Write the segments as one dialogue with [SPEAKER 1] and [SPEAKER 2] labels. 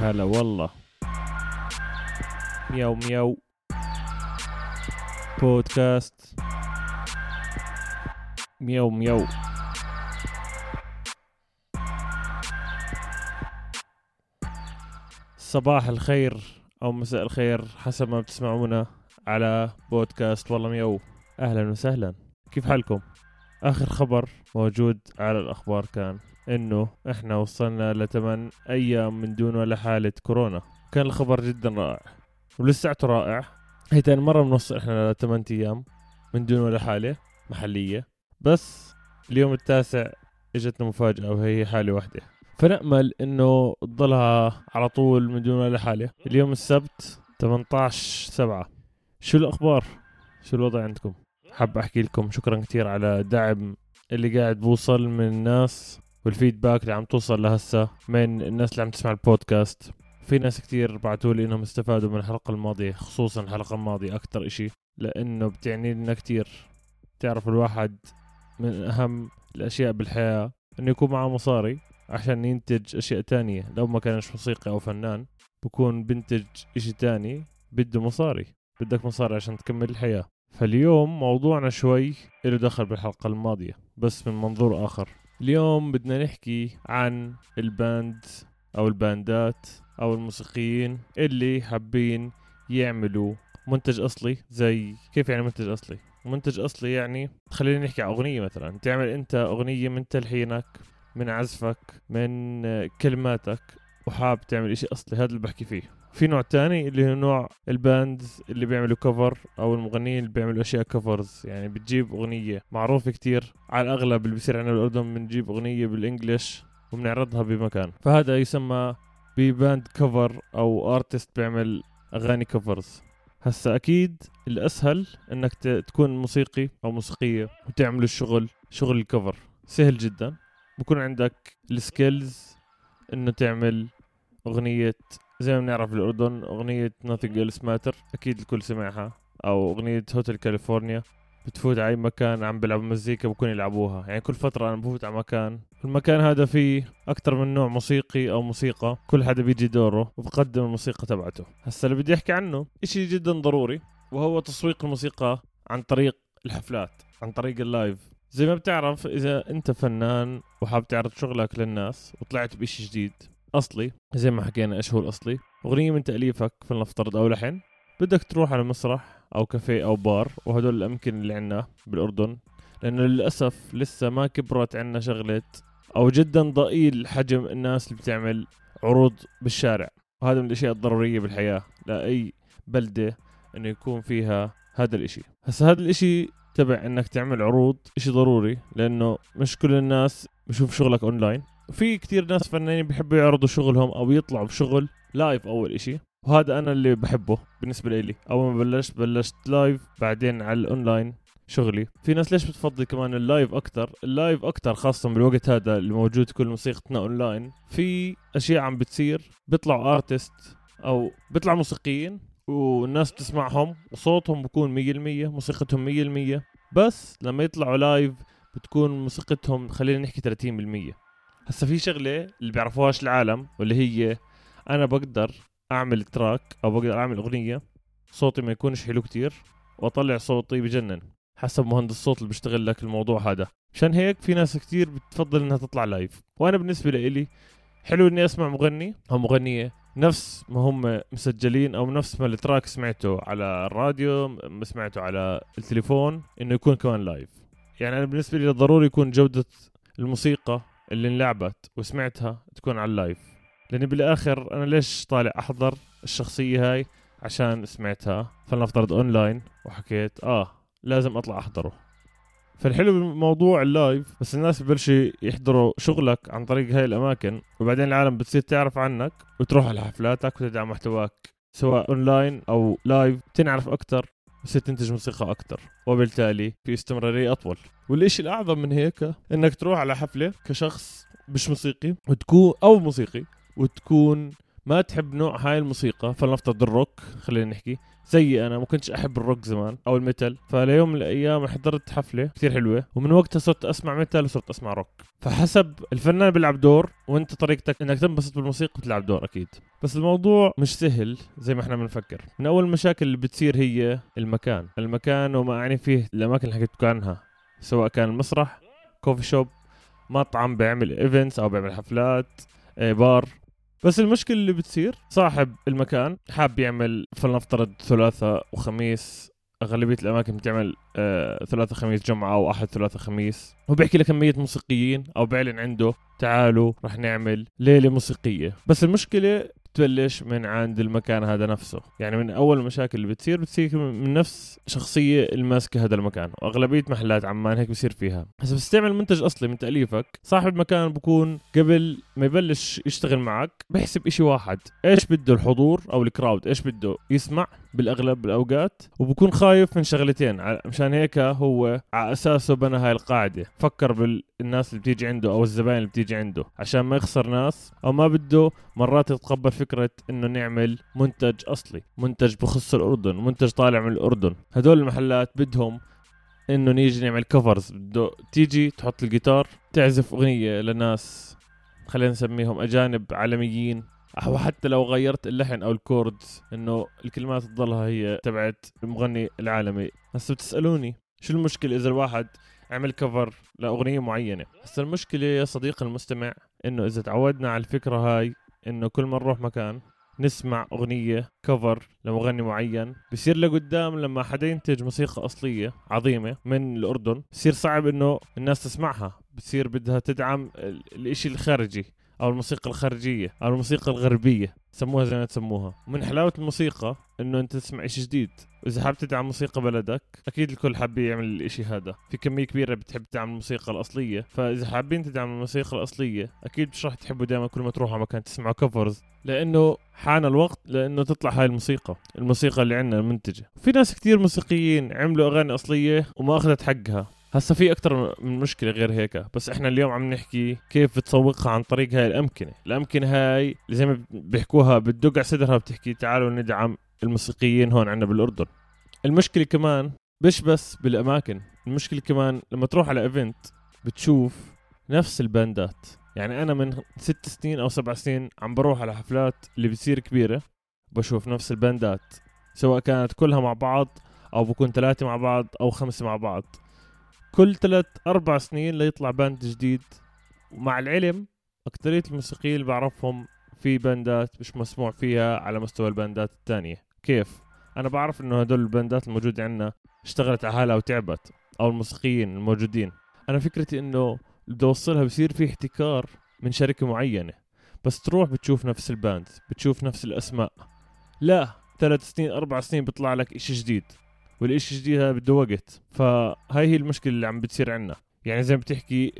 [SPEAKER 1] هلا والله. مياو مياو. بودكاست. مياو مياو. صباح الخير أو مساء الخير حسب ما بتسمعونا على بودكاست. والله مياو. أهلا وسهلا. كيف حالكم؟ آخر خبر موجود على الأخبار كان. إنه إحنا وصلنا لثمان أيام من دون ولا حالة كورونا. كان الخبر جدا رائع. ولساته رائع. هي تاني مرة بنوصل إحنا لثمان أيام من دون ولا حالة محلية. بس اليوم التاسع إجتنا مفاجأة وهي حالة واحدة. فنأمل إنه تضلها على طول من دون ولا حالة. اليوم السبت 18 سبعة. شو الأخبار؟ شو الوضع عندكم؟ حاب أحكي لكم شكرا كثير على الدعم اللي قاعد بوصل من الناس. والفيدباك اللي عم توصل لهسه من الناس اللي عم تسمع البودكاست. في ناس كتير بعثوا لي إنهم استفادوا من الحلقة الماضية خصوصا الحلقة الماضية أكتر إشي لأنه بتعني لنا كتير تعرف الواحد من أهم الأشياء بالحياة إنه يكون معه مصاري عشان ينتج أشياء تانية. لو ما كانش موسيقي أو فنان بكون بنتج إشي تاني بده مصاري بدك مصاري عشان تكمل الحياة. فاليوم موضوعنا شوي له دخل بالحلقة الماضية بس من منظور آخر. اليوم بدنا نحكي عن ال band أو الباندات أو الموسيقيين اللي حابين يعملوا منتج أصلي زي كيف يعني منتج أصلي؟ منتج أصلي يعني خلينا نحكي عن أغنية مثلا. تعمل أنت أغنية من تلحينك من عزفك من كلماتك وحاب تعمل إشي أصلي. هذا اللي بحكي فيه. في نوع تاني اللي هو نوع ال bands اللي بيعملوا cover أو المغنيين اللي بيعملوا أشياء covers يعني بتجيب أغنية معروفه كتير على الأغلب اللي بيصير عندنا بالأردن بنجيب أغنية بال English وبنعرضها بمكان. فهذا يسمى ب band cover أو artist بيعمل أغاني covers هسا أكيد الأسهل إنك تكون موسيقي أو موسيقية وتعمل الشغل شغل ال cover سهل جدا. بكون عندك ال skills إنه تعمل أغنية زي ما بنعرف بالاردن أغنية nothing else matter أكيد الكل سمعها. أو أغنية Hotel California بتفوت على أي مكان عم بيلعبوا مزيكا بكون يلعبوها. يعني كل فترة أنا بفوت على مكان. المكان هذا فيه أكثر من نوع موسيقي أو موسيقى. كل حدا بيجي دوره وبقدم الموسيقى تبعته. هسا اللي بدي أحكي عنه إشي جدا ضروري وهو تسويق الموسيقى عن طريق الحفلات عن طريق ال live. زي ما بتعرف إذا أنت فنان وحاب تعرض شغلك للناس وطلعت بإشي جديد أصلي زي ما حكينا إيش هو الأصلي. أغنية من تأليفك فلنفترض أو لحن. بدك تروح على مسرح أو كافيه أو بار وهدول الأماكن اللي عنا بالأردن. لأنه للأسف لسه ما كبرت عنا شغلة أو جدا ضئيل حجم الناس اللي بتعمل عروض بالشارع. وهذا من الأشياء الضرورية بالحياة لأي بلدة إنه يكون فيها هذا الإشي. هسا هذا الإشي تبع إنك تعمل عروض إشي ضروري لأنه مش كل الناس بشوف شغلك أونلاين. في كتير ناس فنانين بيحبوا يعرضوا شغلهم أو يطلعوا بشغل live أول إشي. وهذا أنا اللي بحبه بالنسبة لي. أول ما بلشت بلشت live بعدين على الاونلاين شغلي. في ناس ليش بتفضل كمان ال live أكتر؟ ال live أكتر خاصة بالوقت هذا اللي موجود كل موسيقتنا اونلاين في أشياء عم بتصير. بيطلعوا artist أو بيطلعوا موسيقيين والناس بتسمعهم وصوتهم بكون 100% موسيقتهم 100% بس لما يطلعوا live بتكون موسيقتهم خلينا نحكي 30% هسا في شغلة اللي بيعرفوهاش العالم واللي هي أنا بقدر أعمل track أو بقدر أعمل أغنية صوتي ما يكونش حلو كتير وأطلع صوتي بجنن حسب مهندس الصوت اللي بيشتغل لك الموضوع هذا. مشان هيك في ناس كتير بتفضل إنها تطلع live وأنا بالنسبة لي حلو إني أسمع مغني أو مغنية نفس ما هم مسجلين أو نفس ما ال track سمعته على الراديو سمعته على التليفون إنه يكون كمان live يعني أنا بالنسبة لي ضروري يكون جودة الموسيقى اللي انلعبت وسمعتها تكون على ال live. لأني بالآخر أنا ليش طالع أحضر الشخصية هاي؟ عشان سمعتها. فلنفترض أونلاين وحكيت آه لازم أطلع أحضره. فالحلو بالموضوع ال live بس الناس ببلشوا يحضروا شغلك عن طريق هاي الأماكن وبعدين العالم بتصير تعرف عنك وتروح على حفلاتك وتدعم محتواك سواء أونلاين أو live. تنعرف أكثر بصير تنتج موسيقى أكثر وبالتالي في استمرارية أطول. والإشي الأعظم من هيك إنك تروح على حفلة كشخص مش موسيقي وتكون أو موسيقي وتكون ما تحب نوع هاي الموسيقى فلنفترض الروك خلينا نحكي. زي أنا ما كنتش أحب الروك زمان أو ال metal. فليوم من الأيام حضرت حفلة كثير حلوة ومن وقتها صرت أسمع metal وصرت أسمع روك. فحسب الفنان بيلعب دور وأنت طريقتك إنك تنبسط بالموسيقى بتلعب دور أكيد. بس الموضوع مش سهل زي ما إحنا بنفكر. من أول المشاكل اللي بتصير هي المكان. المكان وما أعني فيه الأماكن اللي حكيت عنها. سواء كان المسرح coffee shop مطعم بيعمل events أو بيعمل حفلات آه، بار بس المشكلة اللي بتصير صاحب المكان حاب يعمل فلنفترض ثلاثاء وخميس أغلبية الأماكن بتعمل آه ثلاثة خميس جمعة أو أحد ثلاثة خميس. وبيحكي لكمية موسيقيين أو بيعلن عنده تعالوا رح نعمل ليلة موسيقية. بس المشكلة بتبلش من عند المكان هذا نفسه. يعني من أول المشاكل اللي بتصير بتصير من نفس شخصية الماسكة هذا المكان وأغلبية محلات عمان هيك بصير فيها. بس بس تعمل منتج أصلي من تأليفك صاحب المكان بكون قبل ما يبلش يشتغل معك بحسب إشي واحد إيش بده الحضور أو الكراود إيش بده يسمع بالأغلب بالأوقات وبكون خايف من شغلتين مشان هيك هو على أساسه بنى هاي القاعدة. فكر بالناس اللي بتيجي عنده أو الزباين اللي بتيجي عنده عشان ما يخسر ناس أو ما بده مرات يتقبل فكرة إنه نعمل منتج أصلي منتج بخص الأردن منتج طالع من الأردن. هدول المحلات بدهم إنه نيجي نعمل covers بده تيجي تحط الجيتار تعزف أغنية لناس خلينا نسميهم أجانب عالميين. أو حتى لو غيرت اللحن أو ال chords إنه الكلمات تضلها هي تبعت المغني العالمي. هسه بتسألوني شو المشكلة إذا الواحد عمل cover لأغنية معينة؟ هسه المشكلة يا صديقي المستمع إنه إذا تعودنا على الفكرة هاي إنه كل ما نروح مكان نسمع أغنية cover لمغني معين بصير لقدام لما حدا ينتج موسيقى أصلية عظيمة من الأردن بصير صعب إنه الناس تسمعها بتصير بدها تدعم الإشي الخارجي أو الموسيقى الخارجية أو الموسيقى الغربية. سموها زي ما تسموها. ومن حلاوة الموسيقى إنه أنت تسمع شيء جديد. واذا حاب تدعم موسيقى بلدك أكيد الكل حاب يعمل الإشي هذا. في كمية كبيرة بتحب تدعم الموسيقى الأصلية. فإذا حابين تدعم الموسيقى الأصلية أكيد مش راح تحبوا دائما كل ما تروحوا مكان تسمعوا كفرز لأنه حان الوقت لأنه تطلع هاي الموسيقى. الموسيقى اللي عندنا المنتجة. في ناس كتير موسيقيين عملوا أغاني أصلية وما أخذت حقها. هسا في أكثر من مشكلة غير هيك بس إحنا اليوم عم نحكي كيف بتسوقها عن طريق هاي الأمكنة. الأمكنة هاي زي ما بيحكوها بتدق على صدرها بتحكي تعالوا ندعم الموسيقيين هون عندنا بالأردن. المشكلة كمان مش بس بالأماكن المشكلة كمان لما تروح على event بتشوف نفس ال band ات. يعني أنا من ست سنين أو سبع سنين عم بروح على حفلات اللي بتصير كبيرة بشوف نفس ال band ات سواء كانت كلها مع بعض أو بكون ثلاثة مع بعض أو خمسة مع بعض. كل ثلاث أربع سنين ليطلع band جديد. ومع العلم اكثريه الموسيقيين اللي بعرفهم في band ات مش مسموع فيها على مستوى ال band ات الثانية كيف؟ أنا بعرف إنه هدول ال band ات الموجوده عندنا اشتغلت على حالها وتعبت أو الموسيقيين الموجودين. أنا فكرتي إنه بدي أوصلها بصير في احتكار من شركة معينة. بس تروح بتشوف نفس ال band بتشوف نفس الأسماء. لا ثلاث سنين أربع سنين بيطلع لك إشي جديد. والإشي الجديد هذا بده وقت. فهاي هي المشكلة اللي عم بتصير عندنا يعني زي ما بتحكي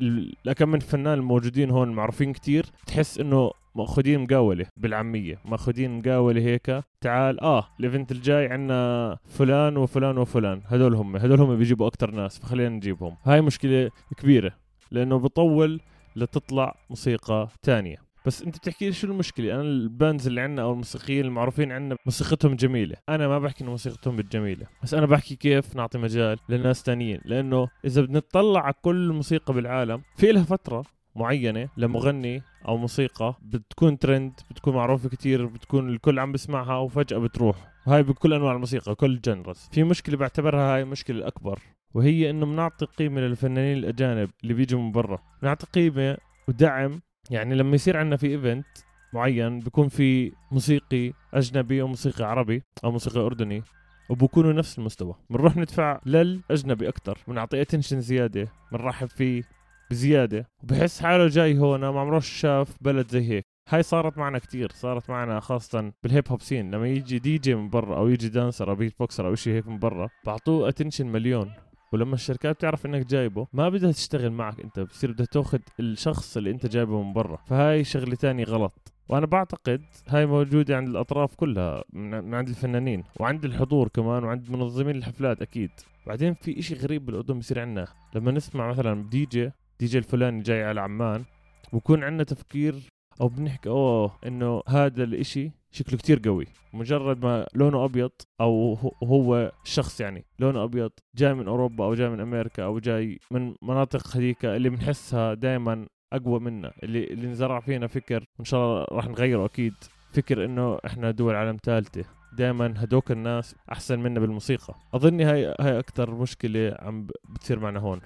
[SPEAKER 1] لكم من فنان الموجودين هون معروفين كتير تحس إنه ماخذين مقاولة بالعامية ماخذين مقاولة هيك. تعال آه ال event الجاي عندنا فلان وفلان وفلان. هدول هم هدول هم بيجيبوا أكثر ناس فخلينا نجيبهم. هاي مشكلة كبيرة لأنه بطول لتطلع موسيقى تانية. بس انت بتحكي لي شو المشكلة؟ أنا ال bands اللي عندنا أو الموسيقيين المعروفين عندنا موسيقتهم جميلة. أنا ما بحكي إنه موسيقتهم مالجميلة. بس أنا بحكي كيف نعطي مجال لناس تانيين. لأنه إذا بنطلع على كل الموسيقى بالعالم في لها فترة معينة لمغني أو موسيقى بتكون ترند بتكون معروفة كتير بتكون الكل عم بسمعها وفجأة بتروح. وهاي بكل أنواع الموسيقى كل ال genres في مشكلة بعتبرها هاي المشكلة الأكبر وهي إنه بنعطي قيمة للفنانين الأجانب اللي بيجوا من برا. بنعطي قيمة ودعم يعني لما يصير عندنا في event معين بيكون في موسيقي أجنبي وموسيقي عربي أو موسيقي أردني وبكونوا نفس المستوى. بنروح ندفع للأجنبي أكثر بنعطيه attention زيادة. بنرحب فيه بزيادة. وبحس حاله جاي هون ما عمره شاف بلد زي هيك. هاي صارت معنا كتير. صارت معنا خاصة بال hip hop scene لما يجي دي جي من برا أو يجي dancer أو beatboxer أو شيء هيك من برا بعطوه attention مليون. ولما الشركات تعرف إنك جايبه ما بدها تشتغل معك أنت بصير بدها تأخذ الشخص اللي أنت جايبه من برا. فهاي شغلة تانية غلط. وأنا بعتقد هاي موجودة عند الأطراف كلها من عند الفنانين وعند الحضور كمان وعند منظمين الحفلات أكيد. بعدين في إشي غريب بالأردن بصير عندنا. لما نسمع مثلا DJ DJ الفلاني جاي على عمان بكون عندنا تفكير أو بنحكي أوه إنه هذا الإشي شكله كتير قوي. مجرد ما لونه أبيض أو هو شخص يعني لونه أبيض جاي من أوروبا أو جاي من أمريكا أو جاي من مناطق هذيك اللي بنحسها دائما أقوى منا اللي اللي انزرع فينا فكر وإن شاء الله راح نغيره أكيد فكر إنه إحنا دول عالم ثالثة. دائما هدوك الناس أحسن منا بالموسيقى. اظني هاي هاي أكثر مشكلة عم بتصير معنا هون.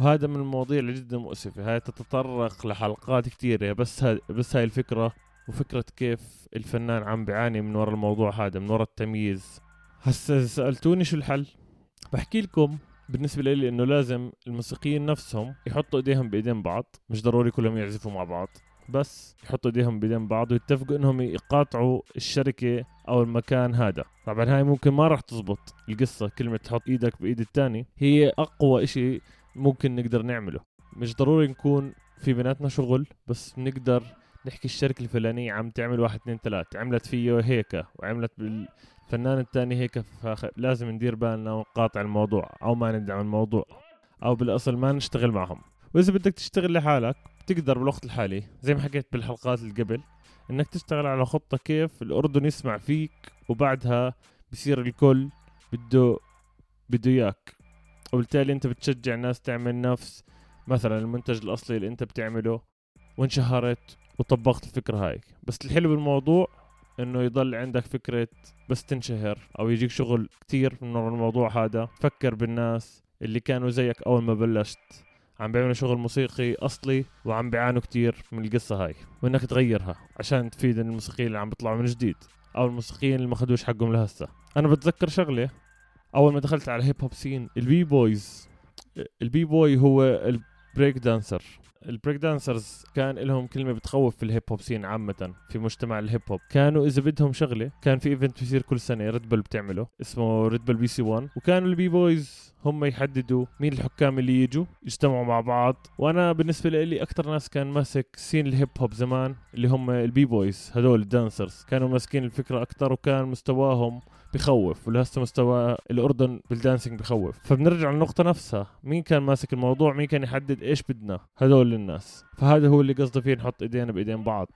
[SPEAKER 1] وهذا من المواضيع اللي جدا مؤسفة. هاي تتطرق لحلقات كثيرة بس هاي بس هاي الفكرة وفكرة كيف الفنان عم بيعاني من وراء الموضوع هذا من وراء التمييز. هسه سألتوني شو الحل؟ بحكي لكم بالنسبة لي إنه لازم الموسيقيين نفسهم يحطوا إيديهم بإيدين بعض مش ضروري كلهم يعزفوا مع بعض بس يحطوا إيديهم بإيدين بعض ويتفقوا إنهم يقاطعوا الشركة أو المكان هذا. طبعا هاي ممكن ما راح تزبط القصة كلمة تحط إيدك بإيد الثاني هي أقوى إشي ممكن نقدر نعمله. مش ضروري نكون في بيناتنا شغل بس بنقدر نحكي الشركة الفلانية عم تعمل واحد اثنين ثلاث عملت فيه هيك وعملت بالفنان الثاني هيك فلازم ندير بالنا ونقاطع الموضوع أو ما ندعم الموضوع أو بالأصل ما نشتغل معهم. وإذا بدك تشتغل لحالك بتقدر بالوقت الحالي زي ما حكيت بالحلقات اللي قبل إنك تشتغل على خطة كيف الأردن يسمع فيك وبعدها بصير الكل بده بده إياك. وبالتالي أنت بتشجع الناس تعمل نفس مثلا المنتج الأصلي اللي أنت بتعمله وانشهرت وطبقت الفكرة هاي بس الحلو بالموضوع إنه يضل عندك فكرة بس تنشهر أو يجيك شغل كتير من الموضوع هذا. فكر بالناس اللي كانوا زيك أول ما بلشت. عم بيعملوا شغل موسيقي أصلي وعم بيعانوا كتير من القصة هاي وإنك تغيرها عشان تفيد الموسيقيين اللي عم بيطلعوا من جديد أو الموسيقيين اللي ما خدوش حقهم لهسه. أنا بتذكر شغلة أول ما دخلت على ال hip hop scene ال b-boys ال b-boy هو ال break dancer ال break dancers كان لهم كلمة بتخوف في ال hip hop scene عامة في مجتمع ال hip hop. كانوا إذا بدهم شغلة كان في event بيصير كل سنة Red Bull بتعمله اسمه Red Bull BC One وكانوا ال b-boys هم يحددوا مين الحكام اللي يجوا يجتمعوا مع بعض. وأنا بالنسبة لي أكثر ناس كان ماسك scene ال hip hop زمان اللي هم ال b-boys هذول ال dancers. كانوا ماسكين الفكرة أكثر وكان مستواهم بخوف ولهسه مستوى الأردن بالدانسينج بخوف. فبنرجع للنقطة نفسها مين كان ماسك الموضوع؟ مين كان يحدد إيش بدنا؟ هذول الناس. فهذا هو اللي قصدي فيه نحط إيدينا بإيدين بعض.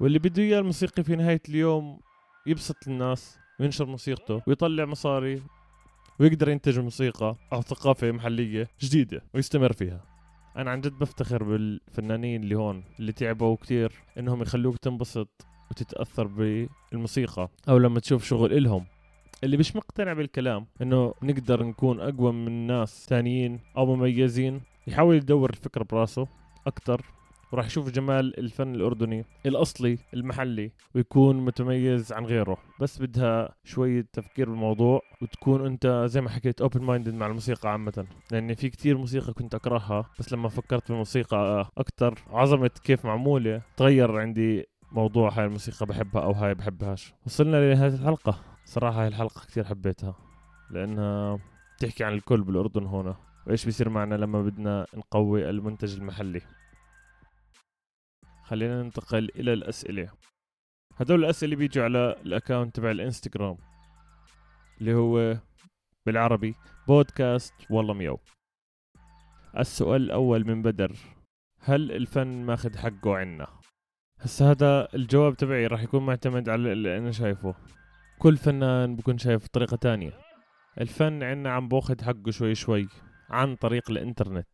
[SPEAKER 1] واللي بده إياه الموسيقي في نهاية اليوم يبسط الناس وينشر موسيقته ويطلع مصاري ويقدر ينتج موسيقى أو ثقافة محلية جديدة ويستمر فيها. أنا عن جد بفتخر بالفنانين اللي هون اللي تعبوا كتير إنهم يخلوك تنبسط وتتأثر بالموسيقى أو لما تشوف شغل إلهم. اللي مش مقتنع بالكلام إنه نقدر نكون أقوى من ناس ثانيين أو مميزين يحاول يدور الفكرة براسه أكثر وراح يشوف جمال الفن الأردني الأصلي المحلي ويكون متميز عن غيره. بس بدها شوية تفكير بالموضوع وتكون أنت زي ما حكيت open minded مع الموسيقى عامة. لأن في كتير موسيقى كنت أكرهها بس لما فكرت بالموسيقى أكثر عظمة كيف معمولة تغير عندي موضوع هاي الموسيقى بحبها أو هاي بحبهاش. وصلنا لنهاية الحلقة. صراحة هاي الحلقة كتير حبيتها لأنها بتحكي عن الكل بالأردن هنا وإيش بيصير معنا لما بدنا نقوي المنتج المحلي. خلينا ننتقل إلى الأسئلة. هدول الأسئلة بيجوا على ال account تبع الإنستغرام اللي هو بالعربي بودكاست والله ميو السؤال الأول من بدر هل الفن ماخذ حقه عنا؟ هسا هذا الجواب تبعي راح يكون معتمد على اللي أنا شايفه. كل فنان بكون شايف طريقة تانية. الفن عنا عم باخد حقه شوي شوي عن طريق الإنترنت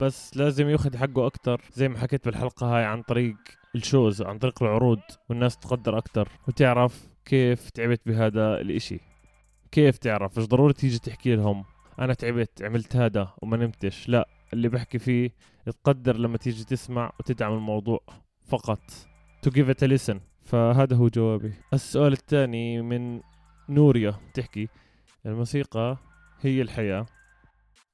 [SPEAKER 1] بس لازم ياخد حقه أكتر. زي ما حكيت بالحلقة هاي عن طريق الشوز عن طريق العروض والناس تقدر أكتر. وتعرف كيف تعبت بهذا الإشي. كيف تعرف؟ مش ضروري تيجي تحكي لهم؟ أنا تعبت عملت هذا وما نمتش. لا اللي بحكي فيه تقدر لما تيجي تسمع وتدعم الموضوع فقط. To give it a listen. فهذا هو جوابي. السؤال الثاني من نوريا تحكي الموسيقى هي الحياة.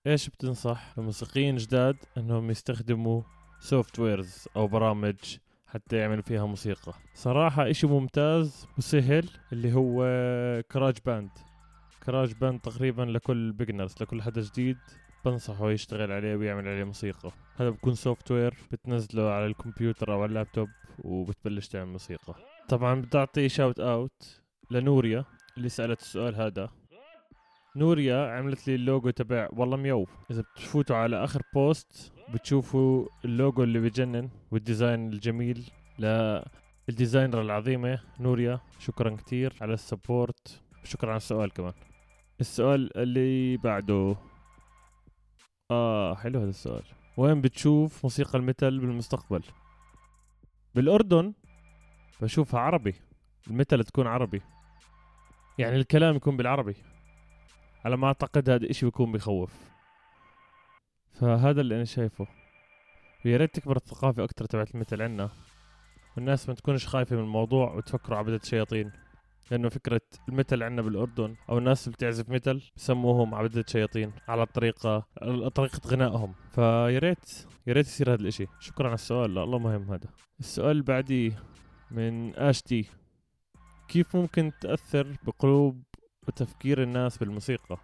[SPEAKER 1] إيش بتنصح الموسيقيين جداد إنهم يستخدموا softwares أو برامج حتى يعملوا فيها موسيقى؟ صراحة إشي ممتاز وسهل اللي هو GarageBand GarageBand تقريبا لكل beginners لكل حدا جديد بنصحه يشتغل عليه ويعمل عليه موسيقى. هذا بكون software بتنزله على الكمبيوتر أو على اللابتوب. وبتبلش تعمل موسيقى. طبعا بدي أعطي shout out لنوريا اللي سألت السؤال هذا. نوريا عملت لي اللوجو تبع والله ميو إذا بتفوتوا على آخر post بتشوفوا اللوجو اللي بجنن وال design الجميل لل designer العظيمة نوريا. شكرا كتير على ال support. شكرا على السؤال كمان. السؤال اللي بعده. آه حلو هذا السؤال. وين بتشوف موسيقى ال metal بالمستقبل؟ بالأردن بشوفها عربي ال metal تكون عربي. يعني الكلام يكون بالعربي. على ما أعتقد هذا الاشي بيكون بخوف. فهذا اللي أنا شايفه. ويا ريت تكبر الثقافة أكتر تبعت ال metal عنا. والناس ما تكونش خايفة من الموضوع وتفكروا عبدة شياطين لأنه فكرة ال metal عنا بالأردن أو الناس اللي بتعزف metal بسموهم عبدة شياطين على الطريقة على طريقة غنائهم. فيا ريت يا ريت يصير هذا الإشي. شكرا على السؤال. لا الله مهم هذا. السؤال اللي بعديه من آشتي. كيف ممكن تأثر بقلوب وتفكير الناس بالموسيقى؟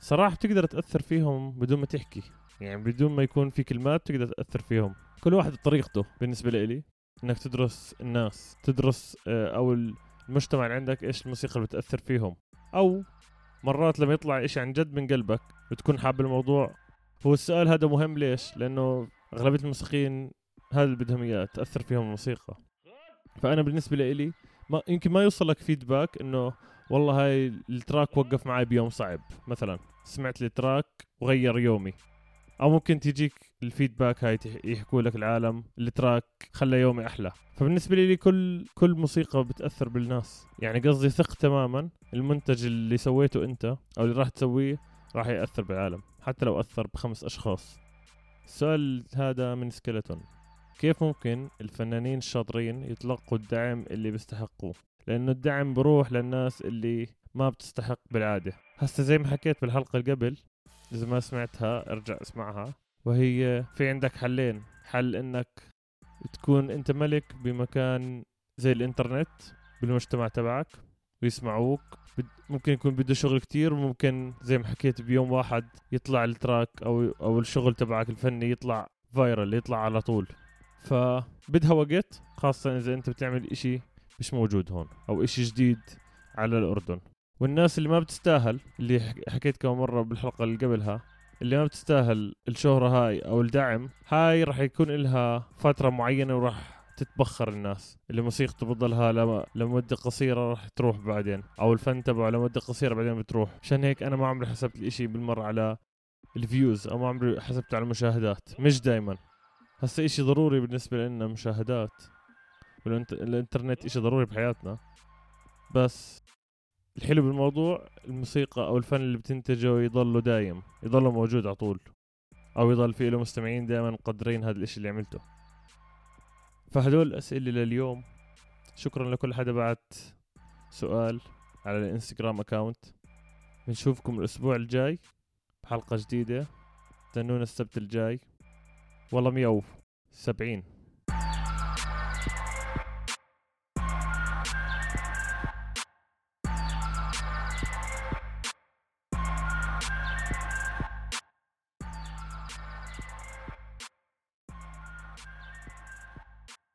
[SPEAKER 1] صراحة بتقدر تأثر فيهم بدون ما تحكي. يعني بدون ما يكون في كلمات تقدر تأثر فيهم. كل واحد بطريقته بالنسبة لي. إنك تدرس الناس تدرس آه، أو المجتمع اللي عندك إيش الموسيقى اللي بتأثر فيهم. أو مرات لما يطلع إشي عن جد من قلبك بتكون حاب الموضوع. هو السؤال هذا مهم ليش؟ لأنه أغلبية الموسيقيين هذا اللي بدهم اياه تأثر فيهم الموسيقى. فأنا بالنسبة لي ما يمكن ما يوصل لك feedback إنه والله هاي ال track وقف معي بيوم صعب مثلا. سمعت ال track وغير يومي. أو ممكن تجيك ال feedback هاي يحكوا لك العالم ال track خلى يومي أحلى. فبالنسبة لي كل كل موسيقى بتأثر بالناس. يعني قصدي ثق تماما المنتج اللي سويته أنت أو اللي راح تسويه راح يأثر بالعالم حتى لو أثر بخمس أشخاص. السؤال هذا من سكيلتون. كيف ممكن الفنانين الشاطرين يتلقوا الدعم اللي بيستحقوه؟ لأنه الدعم بروح للناس اللي ما بتستحق بالعادة. هسه زي ما حكيت بالحلقة اللي قبل إذا ما سمعتها ارجع اسمعها. وهي في عندك حلين. حل إنك تكون أنت ملك بمكان زي الإنترنت بالمجتمع تبعك ويسمعوك. ممكن يكون بده شغل كتير وممكن زي ما حكيت بيوم واحد يطلع ال track أو أو الشغل تبعك الفني يطلع viral يطلع على طول. فبدها وقت خاصة إذا أنت بتعمل إشي مش موجود هون أو إشي جديد على الأردن. والناس اللي ما بتستاهل اللي حكيت كم مرة بالحلقة اللي قبلها اللي ما بتستاهل الشهرة هاي أو الدعم هاي راح يكون لها فترة معينة وراح تتبخر الناس. اللي موسيقته بتضلها لمدة قصيرة راح تروح بعدين أو الفن تبعه لمدة قصيرة بعدين بتروح. عشان هيك أنا ما عمري حسبت الإشي بالمرة على ال views أو ما عمري حسبت على المشاهدات. مش دايما. هسا إشي ضروري بالنسبة لنا مشاهدات. والانترنت إشي ضروري بحياتنا. بس الحلو بالموضوع الموسيقى أو الفن اللي بتنتجه يضله دايم يضله موجود على طول أو يضل في له مستمعين دائما مقدرين هذا الإشي اللي عملته. فهدول الاسئله لليوم. شكرا لكل حدا بعت سؤال على الإنستغرام أكاونت. بنشوفكم الأسبوع الجاي بحلقة جديدة. استنونا السبت الجاي. والله مية سبعين